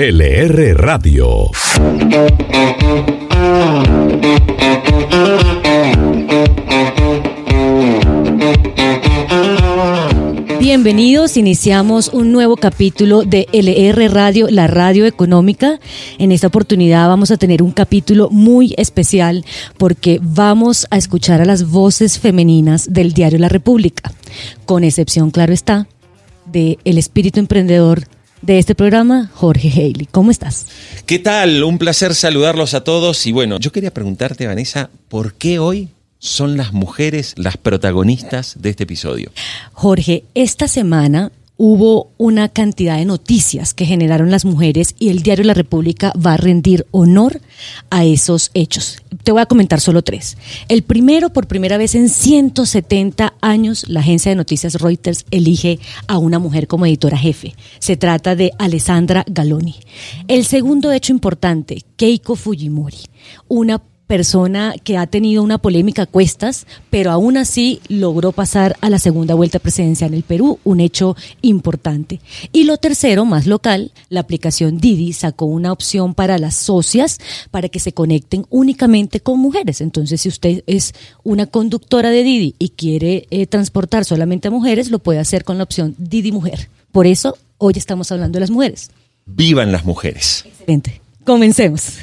LR Radio. Bienvenidos, iniciamos un nuevo capítulo de LR Radio, la radio económica. En esta oportunidad vamos a tener un capítulo muy especial porque vamos a escuchar a las voces femeninas del diario La República, con excepción, claro está, de el espíritu emprendedor de este programa, Jorge Haley. ¿Cómo estás? ¿Qué tal? Un placer saludarlos a todos. Y bueno, yo quería preguntarte, Vanessa, ¿por qué hoy son las mujeres las protagonistas de este episodio? Jorge, esta semana hubo una cantidad de noticias que generaron las mujeres y el diario La República va a rendir honor a esos hechos. Te voy a comentar solo tres. El primero, por primera vez en 170 años, la agencia de noticias Reuters elige a una mujer como editora jefe. Se trata de Alessandra Galoni. El segundo hecho importante, Keiko Fujimori, una persona que ha tenido una polémica a cuestas, pero aún así logró pasar a la segunda vuelta presidencial en el Perú, un hecho importante. Y lo tercero, más local, la aplicación Didi sacó una opción para las socias para que se conecten únicamente con mujeres. Entonces, si usted es una conductora de Didi y quiere eh, transportar solamente a mujeres, lo puede hacer con la opción Didi Mujer. Por eso, hoy estamos hablando de las mujeres. Vivan las mujeres. Excelente. Comencemos.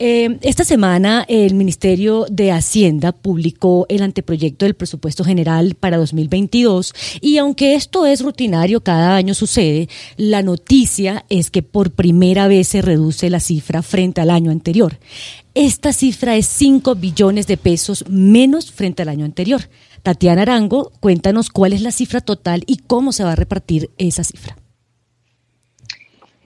Eh, esta semana el Ministerio de Hacienda publicó el anteproyecto del presupuesto general para 2022 y aunque esto es rutinario, cada año sucede, la noticia es que por primera vez se reduce la cifra frente al año anterior. Esta cifra es 5 billones de pesos menos frente al año anterior. Tatiana Arango, cuéntanos cuál es la cifra total y cómo se va a repartir esa cifra.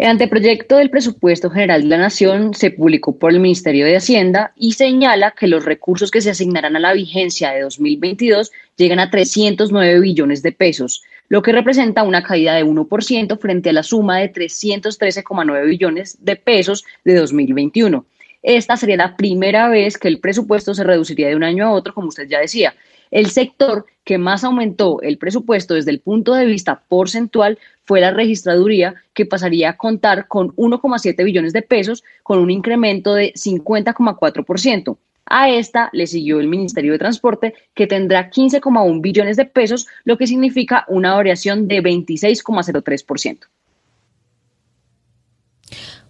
El anteproyecto del presupuesto general de la Nación se publicó por el Ministerio de Hacienda y señala que los recursos que se asignarán a la vigencia de 2022 llegan a 309 billones de pesos, lo que representa una caída de 1% frente a la suma de 313,9 billones de pesos de 2021. Esta sería la primera vez que el presupuesto se reduciría de un año a otro, como usted ya decía. El sector que más aumentó el presupuesto desde el punto de vista porcentual fue la registraduría, que pasaría a contar con 1,7 billones de pesos, con un incremento de 50,4%. A esta le siguió el Ministerio de Transporte, que tendrá 15,1 billones de pesos, lo que significa una variación de 26,03%.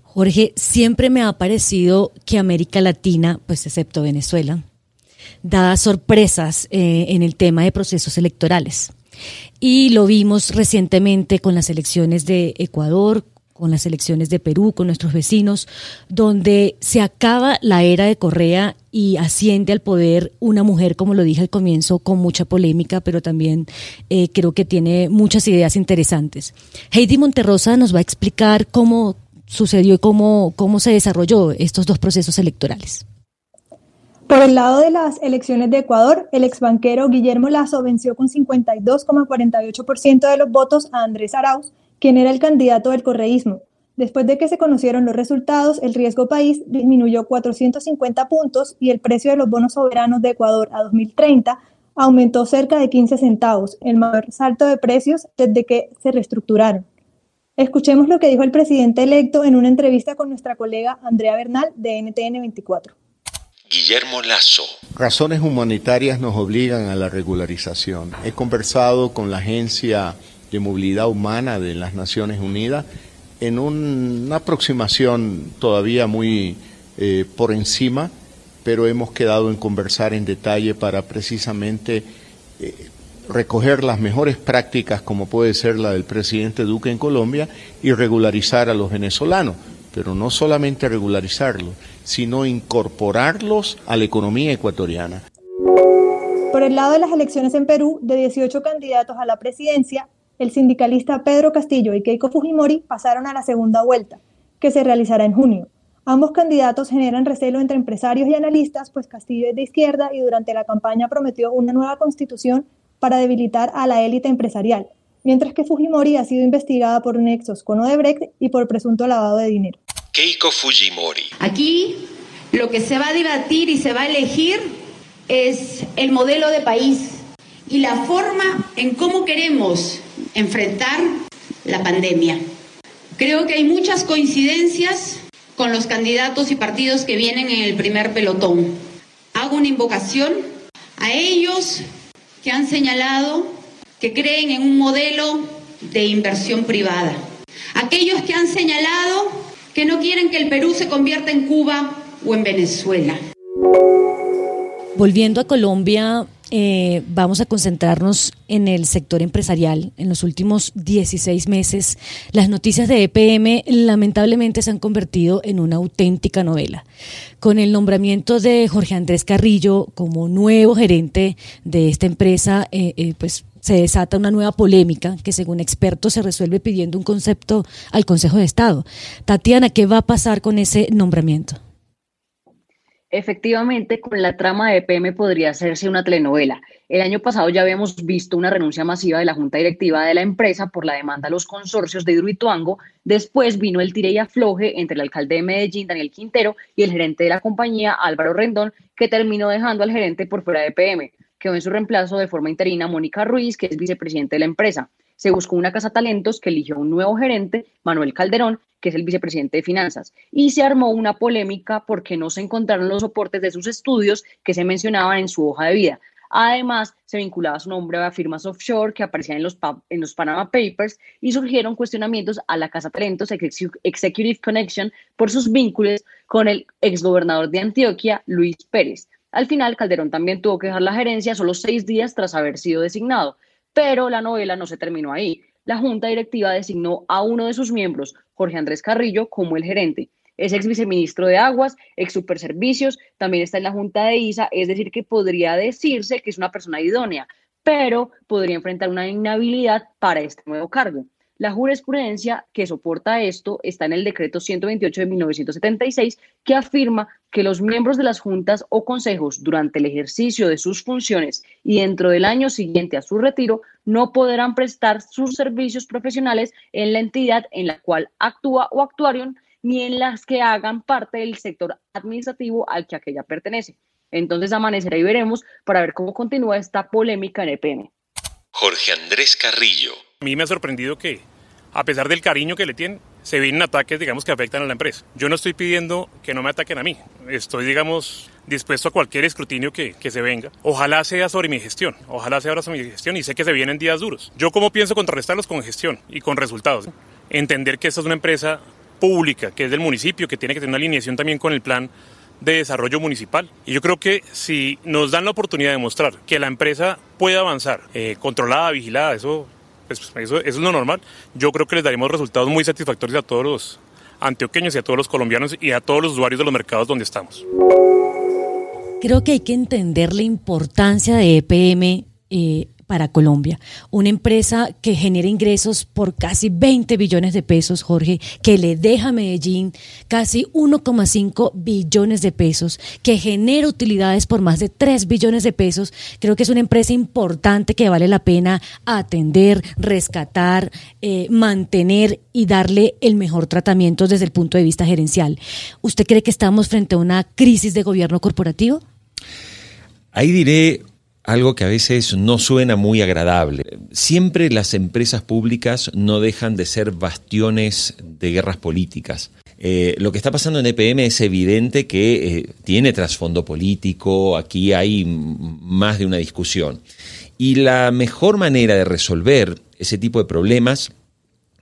Jorge, siempre me ha parecido que América Latina, pues excepto Venezuela, da sorpresas eh, en el tema de procesos electorales. Y lo vimos recientemente con las elecciones de Ecuador, con las elecciones de Perú, con nuestros vecinos, donde se acaba la era de Correa y asciende al poder una mujer, como lo dije al comienzo, con mucha polémica, pero también eh, creo que tiene muchas ideas interesantes. Heidi Monterrosa nos va a explicar cómo sucedió y cómo, cómo se desarrolló estos dos procesos electorales. Por el lado de las elecciones de Ecuador, el exbanquero Guillermo Lazo venció con 52,48% de los votos a Andrés Arauz, quien era el candidato del correísmo. Después de que se conocieron los resultados, el riesgo país disminuyó 450 puntos y el precio de los bonos soberanos de Ecuador a 2030 aumentó cerca de 15 centavos, el mayor salto de precios desde que se reestructuraron. Escuchemos lo que dijo el presidente electo en una entrevista con nuestra colega Andrea Bernal de NTN 24. Guillermo Lazo. Razones humanitarias nos obligan a la regularización. He conversado con la Agencia de Movilidad Humana de las Naciones Unidas en una aproximación todavía muy eh, por encima, pero hemos quedado en conversar en detalle para precisamente eh, recoger las mejores prácticas, como puede ser la del presidente Duque en Colombia, y regularizar a los venezolanos pero no solamente regularizarlos, sino incorporarlos a la economía ecuatoriana. Por el lado de las elecciones en Perú, de 18 candidatos a la presidencia, el sindicalista Pedro Castillo y Keiko Fujimori pasaron a la segunda vuelta, que se realizará en junio. Ambos candidatos generan recelo entre empresarios y analistas, pues Castillo es de izquierda y durante la campaña prometió una nueva constitución para debilitar a la élite empresarial, mientras que Fujimori ha sido investigada por nexos con Odebrecht y por presunto lavado de dinero. Keiko Fujimori. Aquí lo que se va a debatir y se va a elegir es el modelo de país y la forma en cómo queremos enfrentar la pandemia. Creo que hay muchas coincidencias con los candidatos y partidos que vienen en el primer pelotón. Hago una invocación a ellos que han señalado que creen en un modelo de inversión privada. Aquellos que han señalado que no quieren que el Perú se convierta en Cuba o en Venezuela. Volviendo a Colombia, eh, vamos a concentrarnos en el sector empresarial. En los últimos 16 meses, las noticias de EPM lamentablemente se han convertido en una auténtica novela. Con el nombramiento de Jorge Andrés Carrillo como nuevo gerente de esta empresa, eh, eh, pues se desata una nueva polémica que según expertos se resuelve pidiendo un concepto al Consejo de Estado. Tatiana, ¿qué va a pasar con ese nombramiento? Efectivamente, con la trama de EPM podría hacerse una telenovela. El año pasado ya habíamos visto una renuncia masiva de la junta directiva de la empresa por la demanda a los consorcios de Hidroituango. Después vino el tire y afloje entre el alcalde de Medellín, Daniel Quintero, y el gerente de la compañía, Álvaro Rendón, que terminó dejando al gerente por fuera de EPM. Quedó en su reemplazo de forma interina Mónica Ruiz, que es vicepresidente de la empresa. Se buscó una casa talentos que eligió un nuevo gerente, Manuel Calderón, que es el vicepresidente de finanzas. Y se armó una polémica porque no se encontraron los soportes de sus estudios que se mencionaban en su hoja de vida. Además, se vinculaba su nombre a firmas offshore que aparecían en los, en los Panama Papers y surgieron cuestionamientos a la Casa Talentos Executive Connection por sus vínculos con el exgobernador de Antioquia, Luis Pérez. Al final, Calderón también tuvo que dejar la gerencia solo seis días tras haber sido designado. Pero la novela no se terminó ahí. La junta directiva designó a uno de sus miembros, Jorge Andrés Carrillo, como el gerente. Es ex viceministro de Aguas, ex Superservicios, también está en la junta de ISA, es decir, que podría decirse que es una persona idónea, pero podría enfrentar una inhabilidad para este nuevo cargo. La jurisprudencia que soporta esto está en el decreto 128 de 1976, que afirma que los miembros de las juntas o consejos durante el ejercicio de sus funciones y dentro del año siguiente a su retiro no podrán prestar sus servicios profesionales en la entidad en la cual actúa o actuaron ni en las que hagan parte del sector administrativo al que aquella pertenece. Entonces amanecerá y veremos para ver cómo continúa esta polémica en EPM. Jorge Andrés Carrillo. A mí me ha sorprendido que a pesar del cariño que le tienen, se vienen ataques, digamos, que afectan a la empresa. Yo no estoy pidiendo que no me ataquen a mí. Estoy, digamos, dispuesto a cualquier escrutinio que, que, se venga. Ojalá sea sobre mi gestión, ojalá sea sobre mi gestión y sé que se vienen días duros. Yo como pienso contrarrestarlos con gestión y con resultados. Entender que esta es una empresa pública, que es del municipio, que tiene que tener una alineación también con el plan de desarrollo municipal. Y yo creo que si nos dan la oportunidad de mostrar que la empresa puede avanzar, eh, controlada, vigilada, eso pues, eso, es lo normal. Yo creo que les daremos resultados muy satisfactorios a todos los antioqueños y a todos los colombianos y a todos los usuarios de los mercados donde estamos. Creo que hay que entender la importancia de EPM eh, para Colombia. Una empresa que genera ingresos por casi 20 billones de pesos, Jorge, que le deja a Medellín casi 1,5 billones de pesos, que genera utilidades por más de 3 billones de pesos. Creo que es una empresa importante que vale la pena atender, rescatar, eh, mantener y darle el mejor tratamiento desde el punto de vista gerencial. ¿Usted cree que estamos frente a una crisis de gobierno corporativo? Ahí diré algo que a veces no suena muy agradable. Siempre las empresas públicas no dejan de ser bastiones de guerras políticas. Eh, lo que está pasando en EPM es evidente que eh, tiene trasfondo político, aquí hay más de una discusión. Y la mejor manera de resolver ese tipo de problemas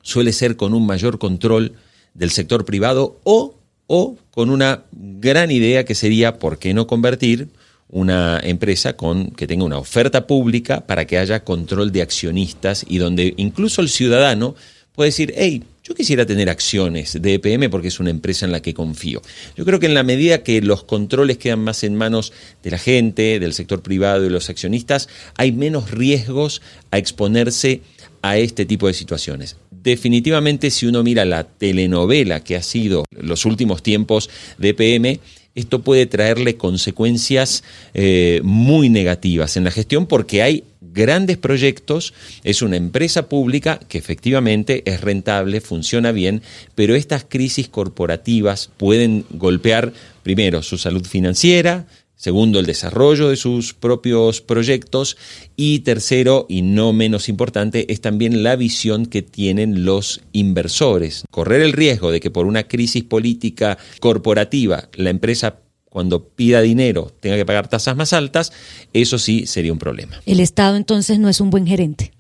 suele ser con un mayor control del sector privado o, o con una gran idea que sería, ¿por qué no convertir una empresa con, que tenga una oferta pública para que haya control de accionistas y donde incluso el ciudadano puede decir, hey, yo quisiera tener acciones de EPM porque es una empresa en la que confío. Yo creo que en la medida que los controles quedan más en manos de la gente, del sector privado y los accionistas, hay menos riesgos a exponerse a este tipo de situaciones. Definitivamente, si uno mira la telenovela que ha sido los últimos tiempos de EPM, esto puede traerle consecuencias eh, muy negativas en la gestión porque hay grandes proyectos, es una empresa pública que efectivamente es rentable, funciona bien, pero estas crisis corporativas pueden golpear primero su salud financiera, Segundo, el desarrollo de sus propios proyectos. Y tercero, y no menos importante, es también la visión que tienen los inversores. Correr el riesgo de que por una crisis política corporativa la empresa cuando pida dinero tenga que pagar tasas más altas, eso sí sería un problema. El Estado entonces no es un buen gerente.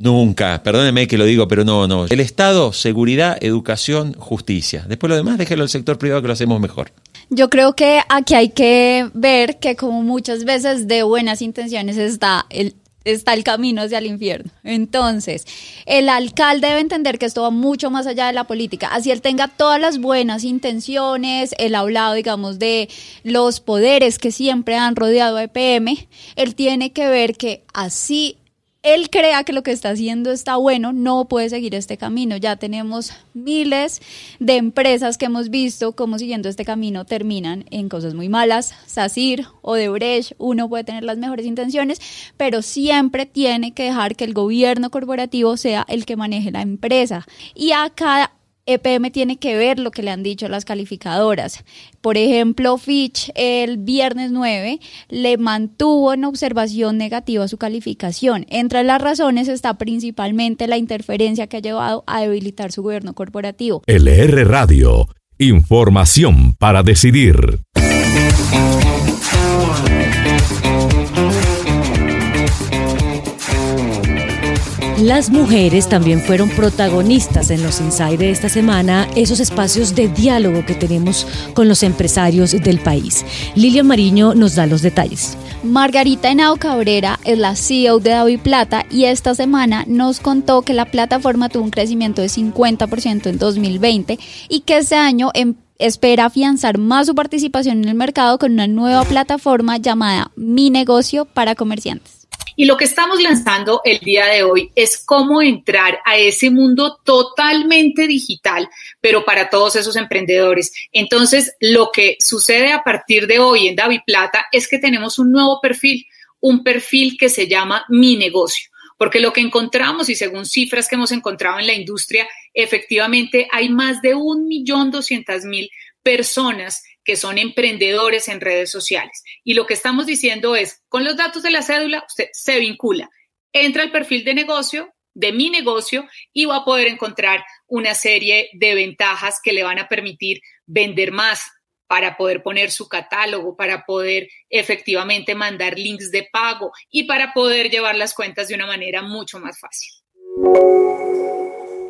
Nunca, perdóneme que lo digo, pero no, no. El Estado, seguridad, educación, justicia. Después lo demás déjelo al sector privado que lo hacemos mejor. Yo creo que aquí hay que ver que como muchas veces de buenas intenciones está el está el camino hacia el infierno. Entonces, el alcalde debe entender que esto va mucho más allá de la política. Así él tenga todas las buenas intenciones, el hablado, digamos, de los poderes que siempre han rodeado a EPM, él tiene que ver que así él crea que lo que está haciendo está bueno, no puede seguir este camino. Ya tenemos miles de empresas que hemos visto cómo siguiendo este camino terminan en cosas muy malas. SACIR o Debrecht, uno puede tener las mejores intenciones, pero siempre tiene que dejar que el gobierno corporativo sea el que maneje la empresa. Y acá EPM tiene que ver lo que le han dicho las calificadoras. Por ejemplo, Fitch el viernes 9 le mantuvo en observación negativa su calificación. Entre las razones está principalmente la interferencia que ha llevado a debilitar su gobierno corporativo. LR Radio, información para decidir. Las mujeres también fueron protagonistas en los Inside de esta semana, esos espacios de diálogo que tenemos con los empresarios del país. Lilian Mariño nos da los detalles. Margarita Henao Cabrera es la CEO de Davi Plata y esta semana nos contó que la plataforma tuvo un crecimiento de 50% en 2020 y que este año em, espera afianzar más su participación en el mercado con una nueva plataforma llamada Mi Negocio para comerciantes. Y lo que estamos lanzando el día de hoy es cómo entrar a ese mundo totalmente digital, pero para todos esos emprendedores. Entonces, lo que sucede a partir de hoy en Davi Plata es que tenemos un nuevo perfil, un perfil que se llama Mi Negocio porque lo que encontramos y según cifras que hemos encontrado en la industria, efectivamente hay más de un millón doscientas mil personas que son emprendedores en redes sociales. Y lo que estamos diciendo es, con los datos de la cédula, usted se vincula, entra al perfil de negocio, de mi negocio, y va a poder encontrar una serie de ventajas que le van a permitir vender más para poder poner su catálogo, para poder efectivamente mandar links de pago y para poder llevar las cuentas de una manera mucho más fácil.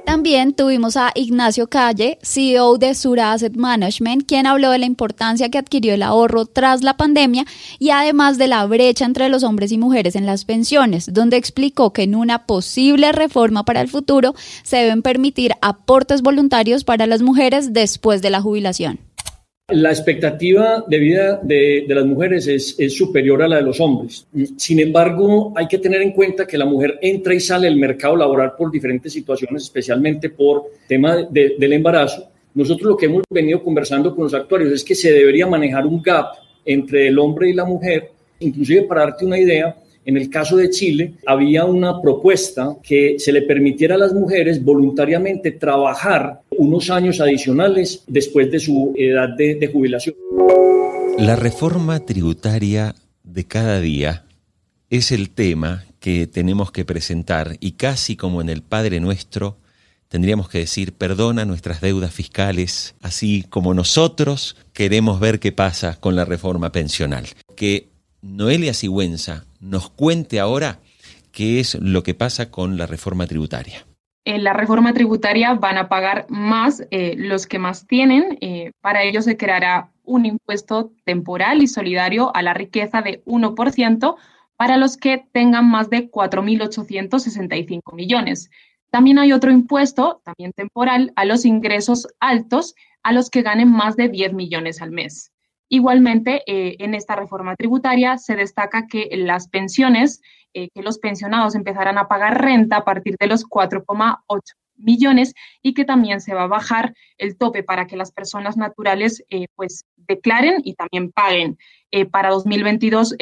También tuvimos a Ignacio Calle, CEO de Sura Asset Management, quien habló de la importancia que adquirió el ahorro tras la pandemia y además de la brecha entre los hombres y mujeres en las pensiones, donde explicó que en una posible reforma para el futuro se deben permitir aportes voluntarios para las mujeres después de la jubilación. La expectativa de vida de, las mujeres es, superior a la de los hombres. Sin embargo, hay que tener en cuenta que la mujer entra y sale del mercado laboral por diferentes situaciones, especialmente por tema del embarazo. Nosotros lo que hemos venido conversando con los actuarios es que se debería manejar un gap entre el hombre y la mujer, inclusive para darte una idea, en el caso de Chile, había una propuesta que se le permitiera a las mujeres voluntariamente trabajar unos años adicionales después de su edad de, jubilación. La reforma tributaria de cada día es el tema que tenemos que presentar y casi como en el Padre Nuestro, tendríamos que decir perdona nuestras deudas fiscales, así como nosotros queremos ver qué pasa con la reforma pensional. Que Noelia Sigüenza nos cuente ahora qué es lo que pasa con la reforma tributaria. En la reforma tributaria van a pagar más eh, los que más tienen. Eh, para ello se creará un impuesto temporal y solidario a la riqueza de 1% para los que tengan más de 4.865 millones. También hay otro impuesto, también temporal, a los ingresos altos, a los que ganen más de 10 millones al mes. Igualmente, eh, en esta reforma tributaria se destaca que las pensiones, eh, que los pensionados empezarán a pagar renta a partir de los 4,8 millones y que también se va a bajar el tope para que las personas naturales eh, pues declaren y también paguen. para 2022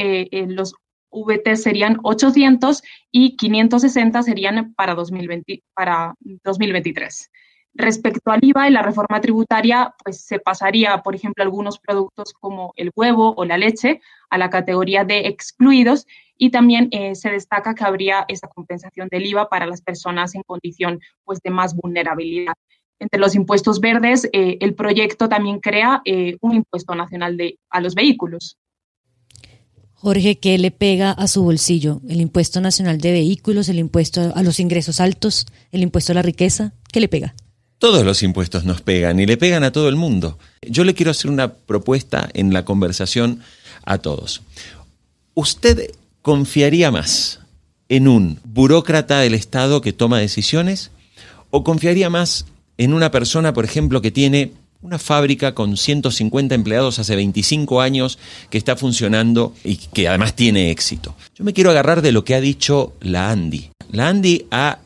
los VT serían 800 y 560 serían para, 2020, para 2023. Respecto al IVA, en la reforma tributaria, pues se pasaría, por ejemplo, algunos productos como el huevo o la leche a la categoría de excluidos y también eh, se destaca que habría esa compensación del IVA para las personas en condición pues, de más vulnerabilidad. Entre los impuestos verdes, eh, el proyecto también crea eh, un impuesto nacional de, a los vehículos. Jorge, ¿qué le pega a su bolsillo? ¿El impuesto nacional de vehículos, el impuesto a los ingresos altos, el impuesto a la riqueza? ¿Qué le pega? Todos los impuestos nos pegan y le pegan a todo el mundo. Yo le quiero hacer una propuesta en la conversación a todos. ¿Usted confiaría más en un burócrata del Estado que toma decisiones o confiaría más en una persona, por ejemplo, que tiene una fábrica con 150 empleados hace 25 años que está funcionando y que además tiene éxito. Yo me quiero agarrar de lo que ha dicho la Andy. La Andy ha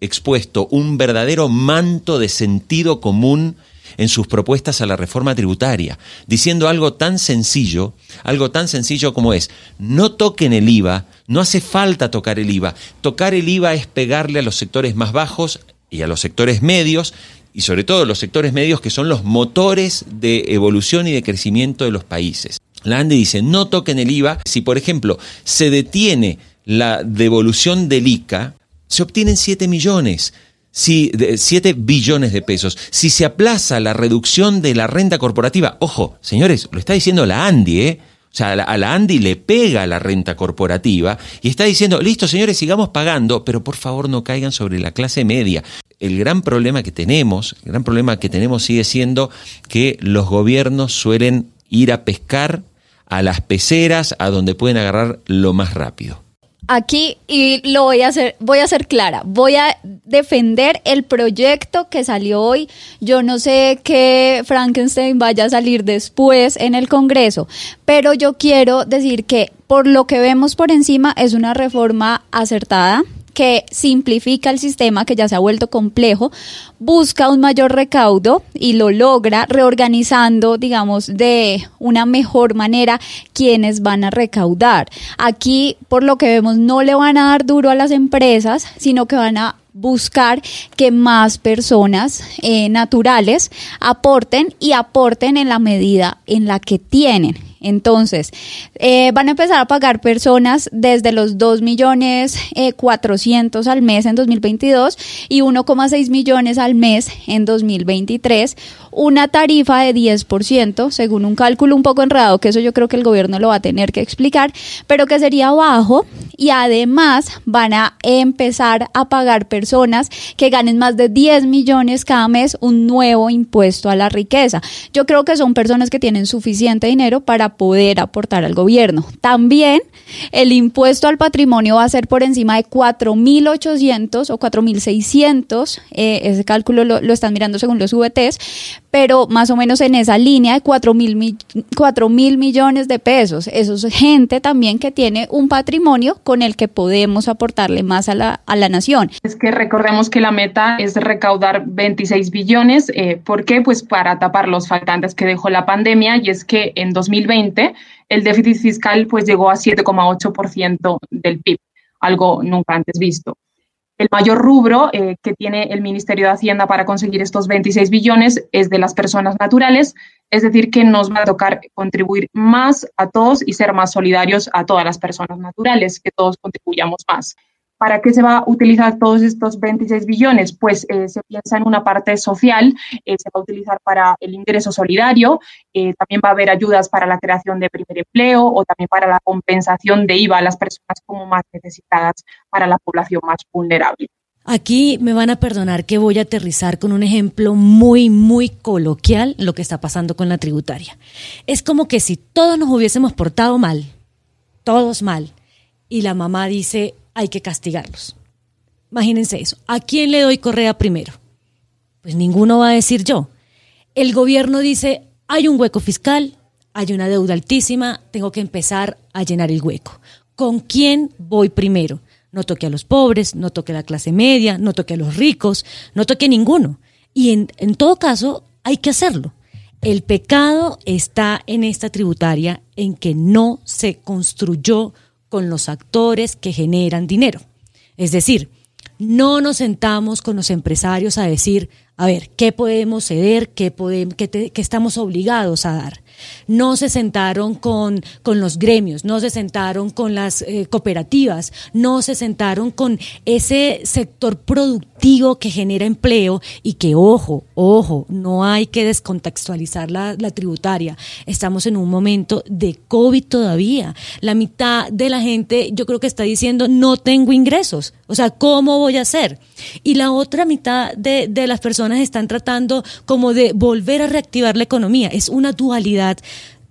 expuesto un verdadero manto de sentido común en sus propuestas a la reforma tributaria, diciendo algo tan sencillo, algo tan sencillo como es, no toquen el IVA, no hace falta tocar el IVA, tocar el IVA es pegarle a los sectores más bajos y a los sectores medios y sobre todo los sectores medios que son los motores de evolución y de crecimiento de los países. La dice, no toquen el IVA. Si, por ejemplo, se detiene la devolución del ICA, se obtienen 7 millones. Si, 7 billones de pesos. Si se aplaza la reducción de la renta corporativa, ojo, señores, lo está diciendo la ANDI, ¿eh? O sea, a la, Andy le pega la renta corporativa y está diciendo, listo, señores, sigamos pagando, pero por favor no caigan sobre la clase media. El gran problema que tenemos, el gran problema que tenemos sigue siendo que los gobiernos suelen ir a pescar a las peceras a donde pueden agarrar lo más rápido aquí y lo voy a hacer, voy a ser clara, voy a defender el proyecto que salió hoy. Yo no sé qué Frankenstein vaya a salir después en el Congreso, pero yo quiero decir que por lo que vemos por encima es una reforma acertada que simplifica el sistema que ya se ha vuelto complejo, busca un mayor recaudo y lo logra reorganizando, digamos, de una mejor manera quienes van a recaudar. Aquí, por lo que vemos, no le van a dar duro a las empresas, sino que van a buscar que más personas eh, naturales aporten y aporten en la medida en la que tienen. Entonces, eh, van a empezar a pagar personas desde los 2 millones eh, 400 al mes en 2022 y 1,6 millones al mes en 2023. Una tarifa de 10%, según un cálculo un poco enredado, que eso yo creo que el gobierno lo va a tener que explicar, pero que sería bajo y además van a empezar a pagar personas que ganen más de 10 millones cada mes un nuevo impuesto a la riqueza. Yo creo que son personas que tienen suficiente dinero para poder aportar al gobierno. También el impuesto al patrimonio va a ser por encima de 4.800 o 4.600, eh, ese cálculo lo, lo, están mirando según los VTs, pero más o menos en esa línea de 4.000 mil millones de pesos. Eso es gente también que tiene un patrimonio con el que podemos aportarle más a la, a la nación. Es que recordemos que la meta es recaudar 26 billones. Eh, ¿Por qué? Pues para tapar los faltantes que dejó la pandemia y es que en 2020 el déficit fiscal pues llegó a 7,8% del PIB, algo nunca antes visto. El mayor rubro eh, que tiene el Ministerio de Hacienda para conseguir estos 26 billones es de las personas naturales, es decir, que nos va a tocar contribuir más a todos y ser más solidarios a todas las personas naturales, que todos contribuyamos más. ¿Para qué se va a utilizar todos estos 26 billones? Pues eh, se piensa en una parte social, eh, se va a utilizar para el ingreso solidario, eh, también va a haber ayudas para la creación de primer empleo o también para la compensación de IVA a las personas como más necesitadas para la población más vulnerable. Aquí me van a perdonar que voy a aterrizar con un ejemplo muy, muy coloquial lo que está pasando con la tributaria. Es como que si todos nos hubiésemos portado mal, todos mal, y la mamá dice, hay que castigarlos. Imagínense eso. ¿A quién le doy correa primero? Pues ninguno va a decir yo. El gobierno dice, hay un hueco fiscal, hay una deuda altísima, tengo que empezar a llenar el hueco. ¿Con quién voy primero? No toque a los pobres, no toque a la clase media, no toque a los ricos, no toque a ninguno. Y en, en todo caso, hay que hacerlo. El pecado está en esta tributaria en que no se construyó con los actores que generan dinero. Es decir, No nos sentamos con los empresarios a decir, a ver, ¿qué podemos ceder? ¿Qué, podemos, qué, estamos obligados a dar? No se sentaron con, con los gremios, no se sentaron con las eh, cooperativas, no se sentaron con ese sector productivo que genera empleo y que, ojo, ojo, no hay que descontextualizar la, la tributaria. Estamos en un momento de COVID todavía. La mitad de la gente yo creo que está diciendo, no tengo ingresos. O sea, ¿cómo voy a hacer? Y la otra mitad de, de las personas están tratando como de volver a reactivar la economía. Es una dualidad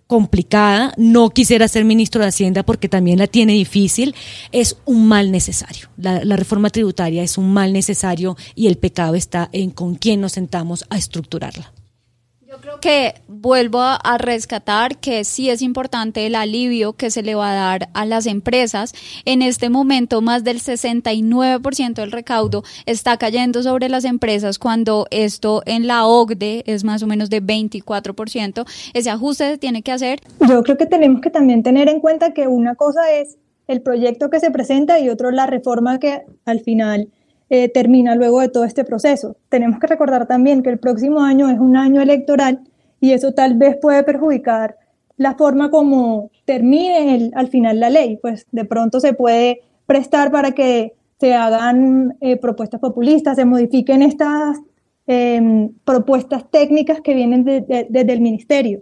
complicada, no quisiera ser ministro de Hacienda porque también la tiene difícil, es un mal necesario. La, la, reforma tributaria es un mal necesario y el pecado está en con quién nos sentamos a estructurarla. Yo creo que vuelvo a, rescatar que sí es importante el alivio que se le va a dar a las empresas. En este momento, más del 69% del recaudo está cayendo sobre las empresas cuando esto en la OCDE es más o menos de 24%. Ese ajuste se tiene que hacer. Yo creo que tenemos que también tener en cuenta que una cosa es el proyecto que se presenta y otro la reforma que al final eh, termina luego de todo este proceso. Tenemos que recordar también que el próximo año es un año electoral y eso tal vez puede perjudicar la forma como termine al final la ley, pues de pronto se puede prestar para que se hagan eh, propuestas populistas, se modifiquen estas em, propuestas técnicas que vienen desde el ministerio.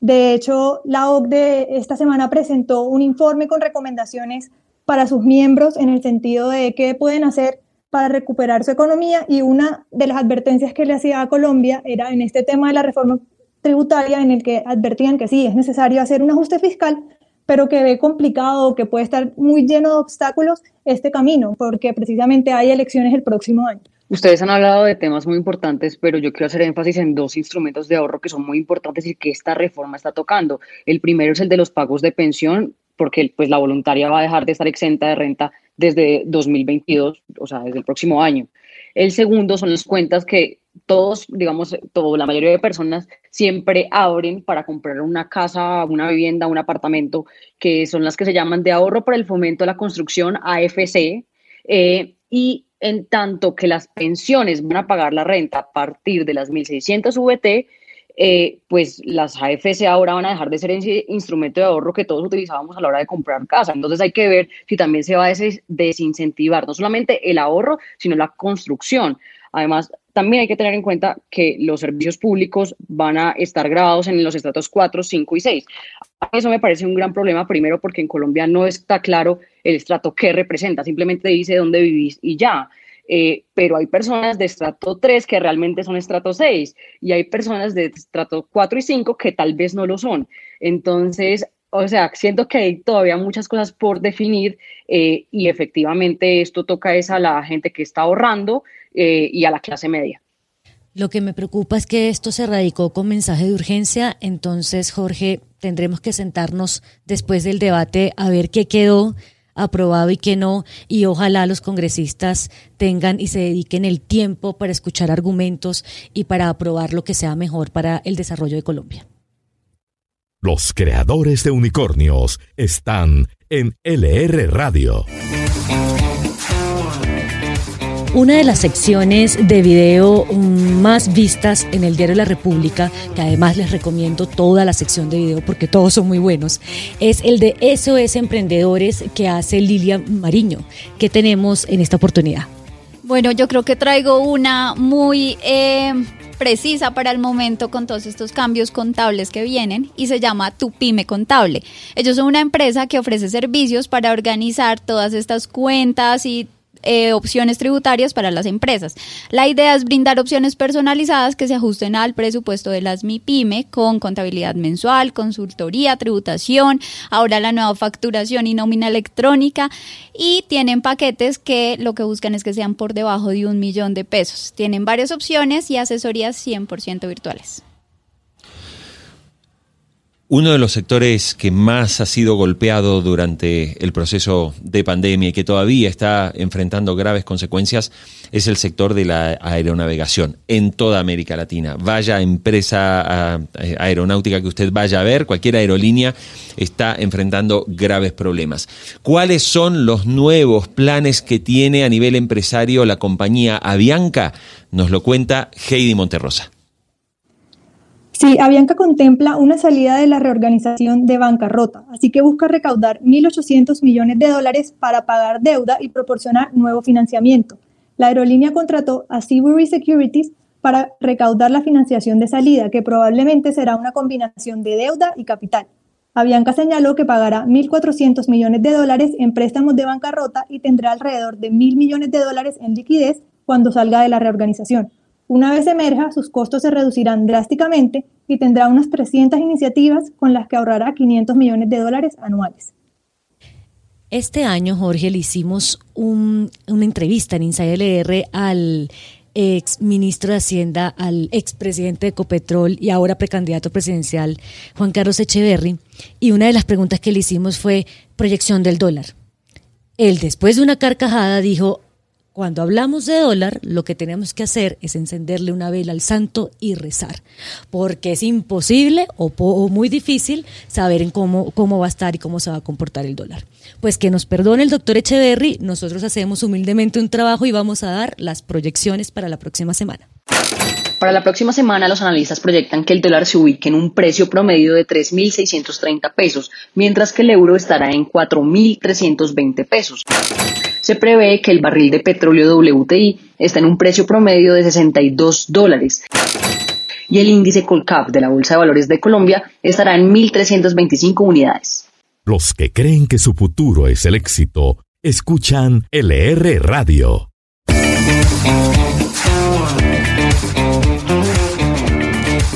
De hecho, la OCDE esta semana presentó un informe con recomendaciones para sus miembros en el sentido de qué pueden hacer para recuperar su economía y una de las advertencias que le hacía a Colombia era en este tema de la reforma tributaria en el que advertían que sí, es necesario hacer un ajuste fiscal, pero que ve complicado, que puede estar muy lleno de obstáculos este camino, porque precisamente hay elecciones el próximo año. Ustedes han hablado de temas muy importantes, pero yo quiero hacer énfasis en dos instrumentos de ahorro que son muy importantes y que esta reforma está tocando. El primero es el de los pagos de pensión, porque pues la voluntaria va a dejar de estar exenta de renta desde 2022, o sea, desde el próximo año. El segundo son las cuentas que todos, digamos, todo, la mayoría de personas siempre abren para comprar una casa, una vivienda, un apartamento, que son las que se llaman de ahorro para el fomento de la construcción, AFC, eh, y en tanto que las pensiones van a pagar la renta a partir de las 1.600 VT, eh, pues las AFC ahora van a dejar de ser ese instrumento de ahorro que todos utilizábamos a la hora de comprar casa. Entonces hay que ver si también se va a desincentivar no solamente el ahorro, sino la construcción. Además, también hay que tener en cuenta que los servicios públicos van a estar grabados en los estratos 4, 5 y 6. Eso me parece un gran problema, primero porque en Colombia no está claro el estrato que representa, simplemente dice dónde vivís y ya. Eh, pero hay personas de estrato 3 que realmente son estrato 6 y hay personas de estrato 4 y 5 que tal vez no lo son. Entonces, o sea, siento que hay todavía muchas cosas por definir eh, y efectivamente esto toca es a la gente que está ahorrando eh, y a la clase media. Lo que me preocupa es que esto se radicó con mensaje de urgencia, entonces Jorge, tendremos que sentarnos después del debate a ver qué quedó aprobado y que no, y ojalá los congresistas tengan y se dediquen el tiempo para escuchar argumentos y para aprobar lo que sea mejor para el desarrollo de Colombia. Los creadores de unicornios están en LR Radio. Una de las secciones de video más vistas en el diario La República, que además les recomiendo toda la sección de video porque todos son muy buenos, es el de SOS Emprendedores que hace Lilia Mariño. ¿Qué tenemos en esta oportunidad? Bueno, yo creo que traigo una muy eh, precisa para el momento con todos estos cambios contables que vienen y se llama Tu Pyme Contable. Ellos son una empresa que ofrece servicios para organizar todas estas cuentas y eh, opciones tributarias para las empresas. La idea es brindar opciones personalizadas que se ajusten al presupuesto de las MIPYME con contabilidad mensual, consultoría, tributación, ahora la nueva facturación y nómina electrónica y tienen paquetes que lo que buscan es que sean por debajo de un millón de pesos. Tienen varias opciones y asesorías 100% virtuales. Uno de los sectores que más ha sido golpeado durante el proceso de pandemia y que todavía está enfrentando graves consecuencias es el sector de la aeronavegación en toda América Latina. Vaya empresa aeronáutica que usted vaya a ver, cualquier aerolínea está enfrentando graves problemas. ¿Cuáles son los nuevos planes que tiene a nivel empresario la compañía Avianca? Nos lo cuenta Heidi Monterrosa. Sí, Avianca contempla una salida de la reorganización de bancarrota, así que busca recaudar 1.800 millones de dólares para pagar deuda y proporcionar nuevo financiamiento. La aerolínea contrató a Seabury Securities para recaudar la financiación de salida, que probablemente será una combinación de deuda y capital. Avianca señaló que pagará 1.400 millones de dólares en préstamos de bancarrota y tendrá alrededor de 1.000 millones de dólares en liquidez cuando salga de la reorganización. Una vez emerja, sus costos se reducirán drásticamente y tendrá unas 300 iniciativas con las que ahorrará 500 millones de dólares anuales. Este año, Jorge, le hicimos una entrevista en Inside LR al ex ministro de Hacienda, al ex presidente de Ecopetrol y ahora precandidato presidencial, Juan Carlos Echeverry, y una de las preguntas que le hicimos fue proyección del dólar. Él, después de una carcajada, dijo, cuando hablamos de dólar, lo que tenemos que hacer es encenderle una vela al santo y rezar, porque es imposible o, muy difícil saber en cómo, cómo va a estar y cómo se va a comportar el dólar. Pues que nos perdone el doctor Echeverry, nosotros hacemos humildemente un trabajo y vamos a dar las proyecciones para la próxima semana. Para la próxima semana, los analistas proyectan que el dólar se ubique en un precio promedio de 3.630 pesos, mientras que el euro estará en 4.320 pesos. Se prevé que el barril de petróleo WTI está en un precio promedio de 62 dólares y el índice Colcap de la Bolsa de Valores de Colombia estará en 1.325 unidades. Los que creen que su futuro es el éxito, escuchan LR Radio.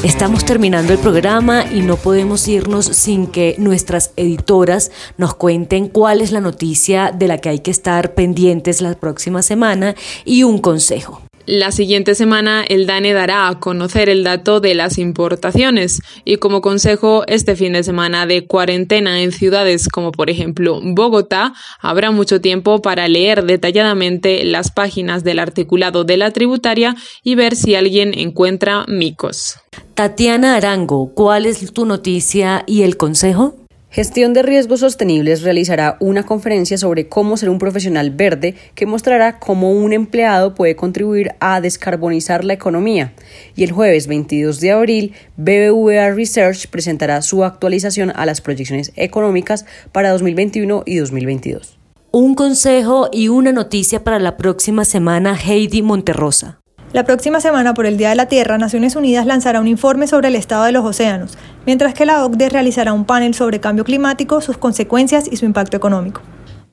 Estamos terminando el programa y no podemos irnos sin que nuestras editoras nos cuenten cuál es la noticia de la que hay que estar pendientes la próxima semana y un consejo. La siguiente semana el DANE dará a conocer el dato de las importaciones y como consejo este fin de semana de cuarentena en ciudades como por ejemplo Bogotá habrá mucho tiempo para leer detalladamente las páginas del articulado de la tributaria y ver si alguien encuentra micos. Tatiana Arango, ¿cuál es tu noticia y el consejo? Gestión de Riesgos Sostenibles realizará una conferencia sobre cómo ser un profesional verde que mostrará cómo un empleado puede contribuir a descarbonizar la economía. Y el jueves 22 de abril, BBVA Research presentará su actualización a las proyecciones económicas para 2021 y 2022. Un consejo y una noticia para la próxima semana, Heidi Monterrosa. La próxima semana, por el Día de la Tierra, Naciones Unidas lanzará un informe sobre el estado de los océanos, mientras que la OCDE realizará un panel sobre cambio climático, sus consecuencias y su impacto económico.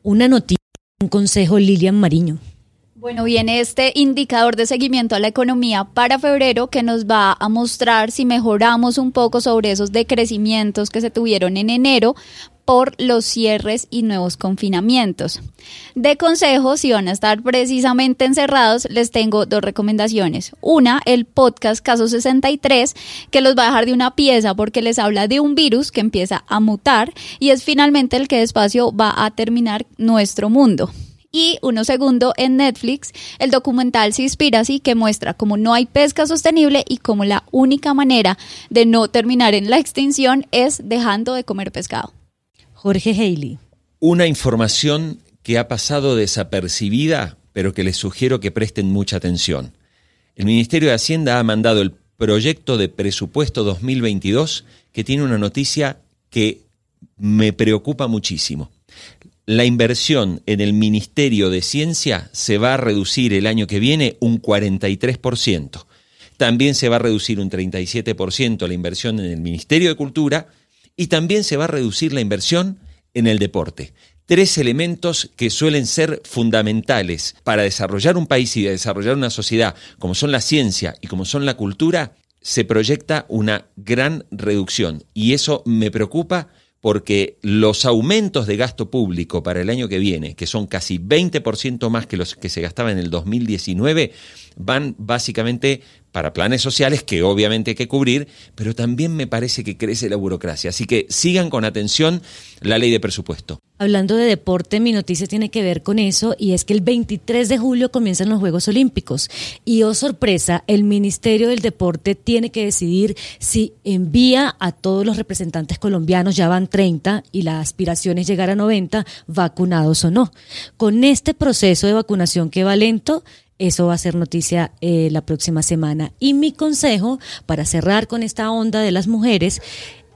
Una noticia, un consejo, Lilian Mariño. Bueno, viene este indicador de seguimiento a la economía para febrero que nos va a mostrar si mejoramos un poco sobre esos decrecimientos que se tuvieron en enero por los cierres y nuevos confinamientos. De consejos, si van a estar precisamente encerrados, les tengo dos recomendaciones. Una, el podcast Caso 63, que los va a dejar de una pieza porque les habla de un virus que empieza a mutar y es finalmente el que despacio va a terminar nuestro mundo. Y uno segundo en Netflix, el documental Seaspiracy que muestra cómo no hay pesca sostenible y cómo la única manera de no terminar en la extinción es dejando de comer pescado. Jorge Haley. Una información que ha pasado desapercibida, pero que les sugiero que presten mucha atención. El Ministerio de Hacienda ha mandado el proyecto de presupuesto 2022 que tiene una noticia que me preocupa muchísimo. La inversión en el Ministerio de Ciencia se va a reducir el año que viene un 43%. También se va a reducir un 37% la inversión en el Ministerio de Cultura y también se va a reducir la inversión en el deporte. Tres elementos que suelen ser fundamentales para desarrollar un país y desarrollar una sociedad, como son la ciencia y como son la cultura, se proyecta una gran reducción. Y eso me preocupa porque los aumentos de gasto público para el año que viene, que son casi 20% más que los que se gastaban en el 2019, van básicamente para planes sociales que obviamente hay que cubrir, pero también me parece que crece la burocracia. Así que sigan con atención la ley de presupuesto. Hablando de deporte, mi noticia tiene que ver con eso y es que el 23 de julio comienzan los Juegos Olímpicos y, oh sorpresa, el Ministerio del Deporte tiene que decidir si envía a todos los representantes colombianos, ya van 30 y la aspiración es llegar a 90, vacunados o no. Con este proceso de vacunación que va lento, eso va a ser noticia eh, la próxima semana. Y mi consejo para cerrar con esta onda de las mujeres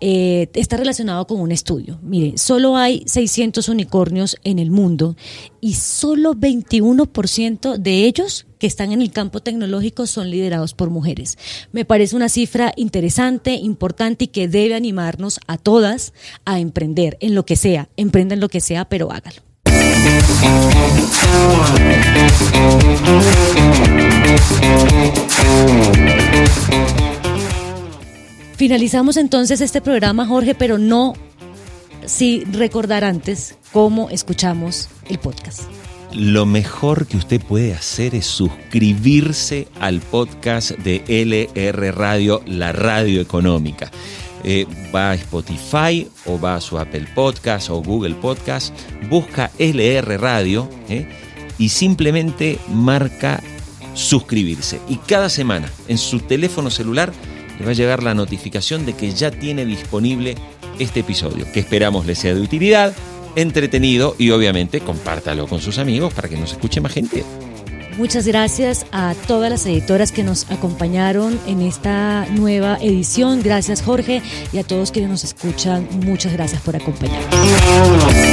eh, está relacionado con un estudio. Mire, solo hay 600 unicornios en el mundo y solo 21% de ellos que están en el campo tecnológico son liderados por mujeres. Me parece una cifra interesante, importante y que debe animarnos a todas a emprender en lo que sea. Emprenda en lo que sea, pero hágalo. Finalizamos entonces este programa, Jorge, pero no si recordar antes cómo escuchamos el podcast. Lo mejor que usted puede hacer es suscribirse al podcast de LR Radio, la radio económica. Eh, va a Spotify o va a su Apple Podcast o Google Podcast, busca LR Radio eh, y simplemente marca suscribirse. Y cada semana en su teléfono celular le va a llegar la notificación de que ya tiene disponible este episodio, que esperamos le sea de utilidad, entretenido y obviamente compártalo con sus amigos para que nos escuche más gente. Muchas gracias a todas las editoras que nos acompañaron en esta nueva edición. Gracias Jorge y a todos quienes nos escuchan. Muchas gracias por acompañarnos.